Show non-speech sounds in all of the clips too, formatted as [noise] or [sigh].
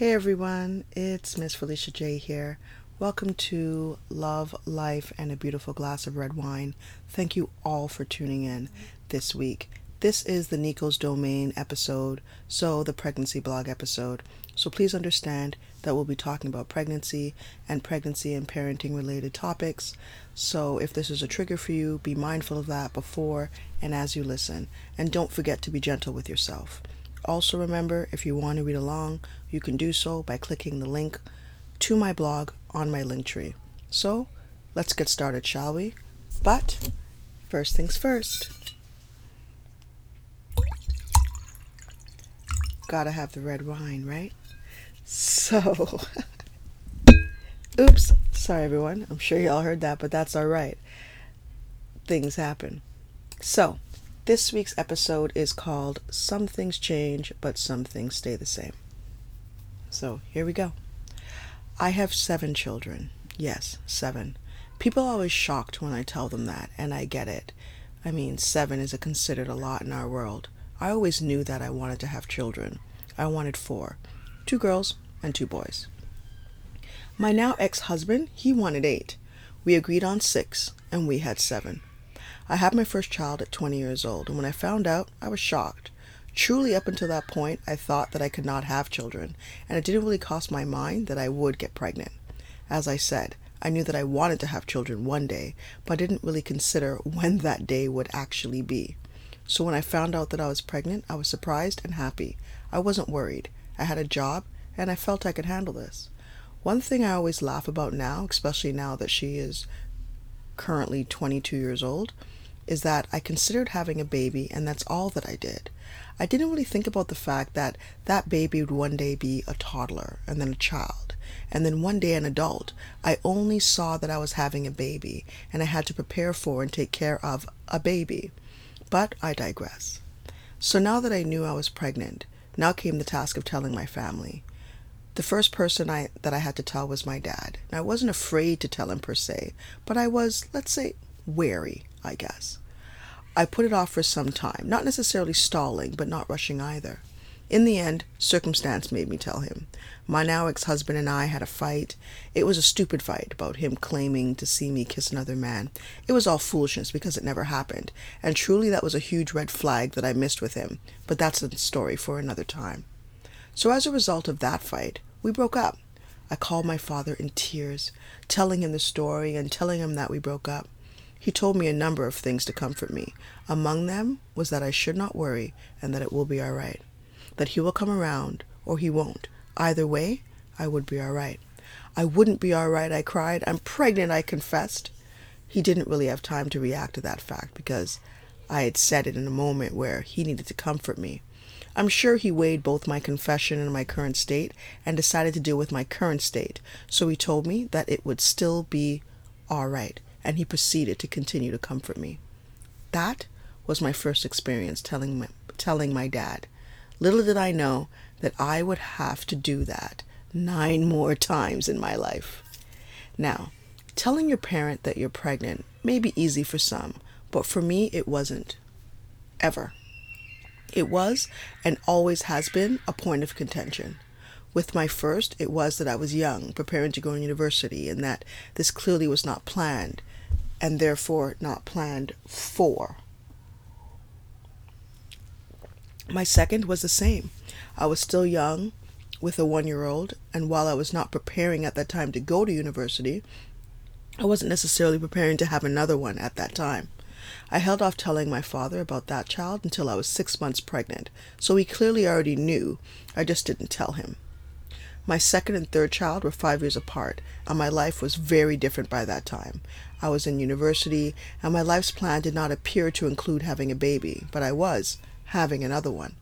Hey everyone, it's Miss Felicia J here. Welcome to Love, Life, and a Beautiful Glass of Red Wine. Thank you all for tuning in this week. This is the Nico's Domain episode, so the pregnancy blog episode. So please understand that we'll be talking about pregnancy and pregnancy and parenting related topics. So if this is a trigger for you, be mindful of that before and as you listen. And don't forget to be gentle with yourself. Also, remember if you want to read along, you can do so by clicking the link to my blog on my link tree. So, let's get started, shall we? But, first things first. Gotta have the red wine, right? So, [laughs] oops, sorry everyone. I'm sure y'all heard that, but that's alright. Things happen. So, this week's episode is called Some Things Change, but Some Things Stay the Same. So here we go. I have seven children. Yes, seven. People are always shocked when I tell them that, and I get it. I mean, seven is a considered a lot in our world. I always knew that I wanted to have children. I wanted four two girls and two boys. My now ex husband, he wanted eight. We agreed on six, and we had seven. I had my first child at 20 years old, and when I found out, I was shocked. Truly, up until that point, I thought that I could not have children, and it didn't really cross my mind that I would get pregnant. As I said, I knew that I wanted to have children one day, but I didn't really consider [laughs] when that day would actually be. So when I found out that I was pregnant, I was surprised and happy. I wasn't worried. I had a job, and I felt I could handle this. One thing I always laugh about now, especially now that she is currently 22 years old, is that I considered having a baby and that's all that I did. I didn't really think about the fact that that baby would one day be a toddler and then a child and then one day an adult. I only saw that I was having a baby and I had to prepare for and take care of a baby. But I digress. So now that I knew I was pregnant, now came the task of telling my family. The first person I that I had to tell was my dad. I wasn't afraid to tell him per se, but I was, let's say, wary, I guess. I put it off for some time, not necessarily stalling, but not rushing either. In the end, circumstance made me tell him. My now ex husband and I had a fight. It was a stupid fight about him claiming to see me kiss another man. It was all foolishness because it never happened, and truly that was a huge red flag that I missed with him, but that's a story for another time. So, as a result of that fight, we broke up. I called my father in tears, telling him the story and telling him that we broke up. He told me a number of things to comfort me. Among them was that I should not worry and that it will be all right. That he will come around or he won't. Either way, I would be all right. I wouldn't be all right, I cried. I'm pregnant, I confessed. He didn't really have time to react to that fact because I had said it in a moment where he needed to comfort me. I'm sure he weighed both my confession and my current state and decided to deal with my current state, so he told me that it would still be all right and he proceeded to continue to comfort me. That was my first experience telling my, telling my dad. Little did I know that I would have to do that nine more times in my life. Now, telling your parent that you're pregnant may be easy for some, but for me it wasn't. Ever. It was and always has been a point of contention. With my first, it was that I was young, preparing to go to university, and that this clearly was not planned, and therefore not planned for. My second was the same. I was still young with a one year old, and while I was not preparing at that time to go to university, I wasn't necessarily preparing to have another one at that time. I held off telling my father about that child until I was six months pregnant, so he clearly already knew. I just didn't tell him. My second and third child were five years apart, and my life was very different by that time. I was in university, and my life's plan did not appear to include having a baby, but I was having another one.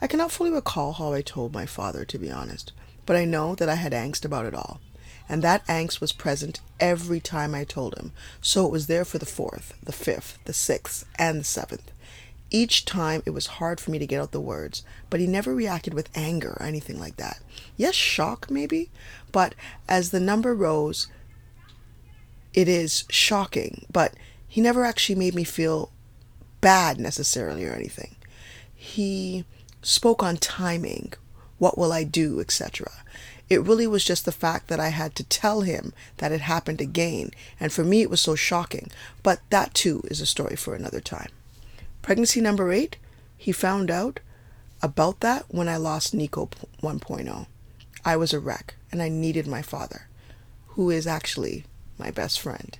I cannot fully recall how I told my father, to be honest, but I know that I had angst about it all. And that angst was present every time I told him, so it was there for the fourth, the fifth, the sixth, and the seventh. Each time it was hard for me to get out the words, but he never reacted with anger or anything like that. Yes, shock maybe, but as the number rose, it is shocking, but he never actually made me feel bad necessarily or anything. He spoke on timing, What will I do, etc. It really was just the fact that I had to tell him that it happened again, and for me it was so shocking. But that too is a story for another time. Pregnancy number eight, he found out about that when I lost Nico 1.0. I was a wreck and I needed my father, who is actually my best friend,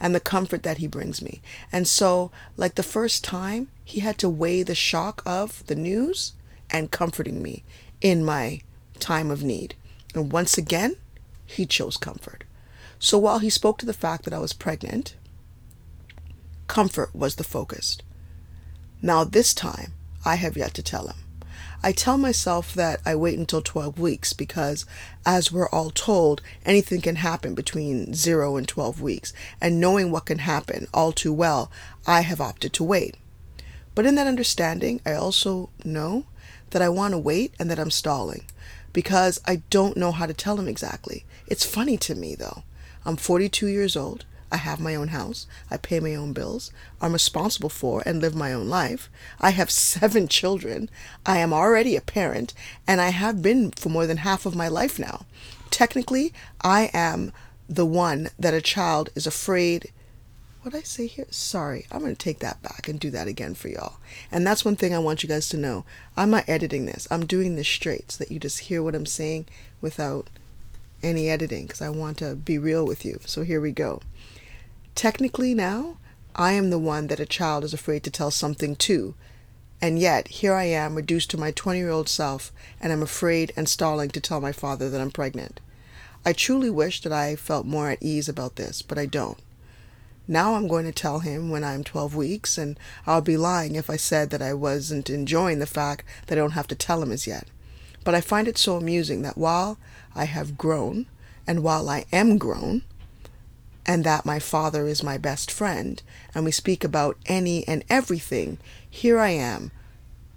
and the comfort that he brings me. And so, like the first time, he had to weigh the shock of the news and comforting me in my time of need. And once again, he chose comfort. So while he spoke to the fact that I was pregnant, comfort was the focus. Now, this time, I have yet to tell him. I tell myself that I wait until 12 weeks because, as we're all told, anything can happen between 0 and 12 weeks. And knowing what can happen all too well, I have opted to wait. But in that understanding, I also know that I want to wait and that I'm stalling because I don't know how to tell him exactly. It's funny to me though. I'm 42 years old. I have my own house. I pay my own bills. I'm responsible for and live my own life. I have [laughs] seven children. I am already a parent, and I have been for more than half of my life now. Technically, I am the one that a child is afraid what I say here? Sorry, I'm going to take that back and do that again for y'all. And that's one thing I want you guys to know. I'm not editing this. I'm doing this straight so that you just hear what I'm saying without any editing because I want to be real with you. So here we go. Technically, now, I am the one that a child is afraid to tell something to. And yet, here I am reduced to my 20 year old self, and I'm afraid and stalling to tell my father that I'm pregnant. I truly wish that I felt more at ease about this, but I don't. Now I'm going to tell him when I'm 12 weeks, and I'll be lying if I said that I wasn't enjoying the fact that I don't have to tell him as yet. But I find it so amusing that while I have grown, and while I am grown, and that my father is my best friend, and we speak about any and everything, here I am,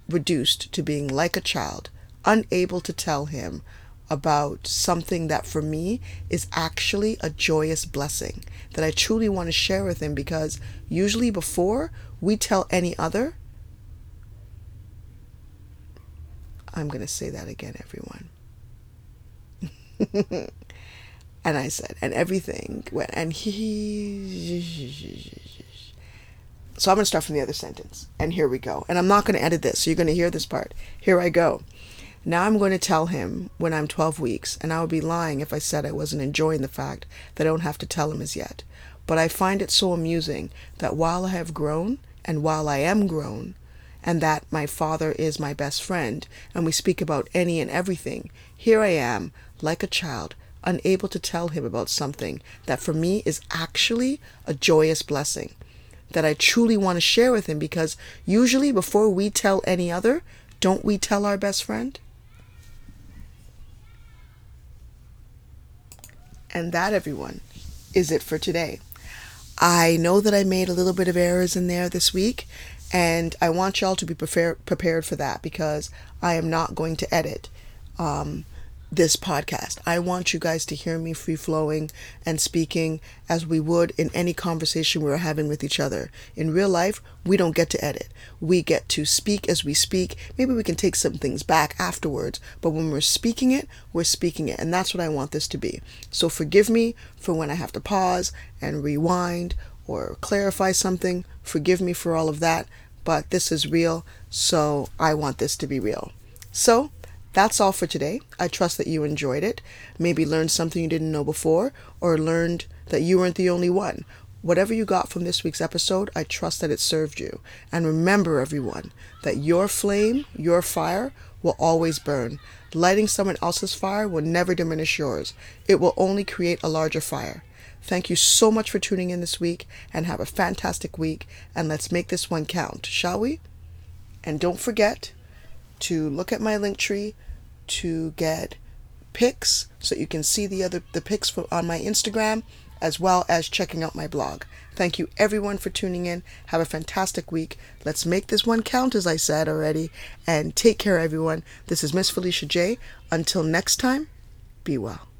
reduced to being like a child, unable to tell him about something that for me is actually a joyous blessing that I truly want to share with him because usually before we tell any other, I'm going to say that again, everyone. [laughs] and I said, and everything went, and he. So I'm going to start from the other sentence. And here we go. And I'm not going to edit this, so you're going to hear this part. Here I go. Now I'm going to tell him when I'm 12 weeks, and I would be lying if I said I wasn't enjoying the fact that I don't have to tell him as yet. But I find it so amusing that while I have grown, and while I am grown, and that my father is my best friend, and we speak about any and everything, here I am, like a child, unable to tell him about something that for me is actually a joyous blessing that I truly want to share with him because usually before we tell any other, don't we tell our best friend? And that, everyone, is it for today. I know that I made a little bit of errors in there this week, and I want y'all to be prepared prepared for that because I am not going to edit. Um, this podcast. I want you guys to hear me free flowing and speaking as we would in any conversation we are having with each other. In real life, we don't get to edit. We get to speak as we speak. Maybe we can take some things back afterwards, but when we're speaking it, we're speaking it. And that's what I want this to be. So forgive me for when I have to pause and rewind or clarify something. Forgive me for all of that. But this is real, so I want this to be real. So, that's all for today. I trust that you enjoyed it, maybe learned something you didn't know before, or learned that you weren't the only one. Whatever you got from this week's episode, I trust that it served you. And remember, everyone, that your flame, your fire, will always burn. Lighting someone else's fire will never diminish yours, it will only create a larger fire. Thank you so much for tuning in this week and have a fantastic week. And let's make this one count, shall we? And don't forget, to look at my link tree to get pics so you can see the other the pics on my Instagram as well as checking out my blog. Thank you everyone for tuning in. Have a fantastic week. Let's make this one count as I said already and take care everyone. This is Miss Felicia J. Until next time, be well.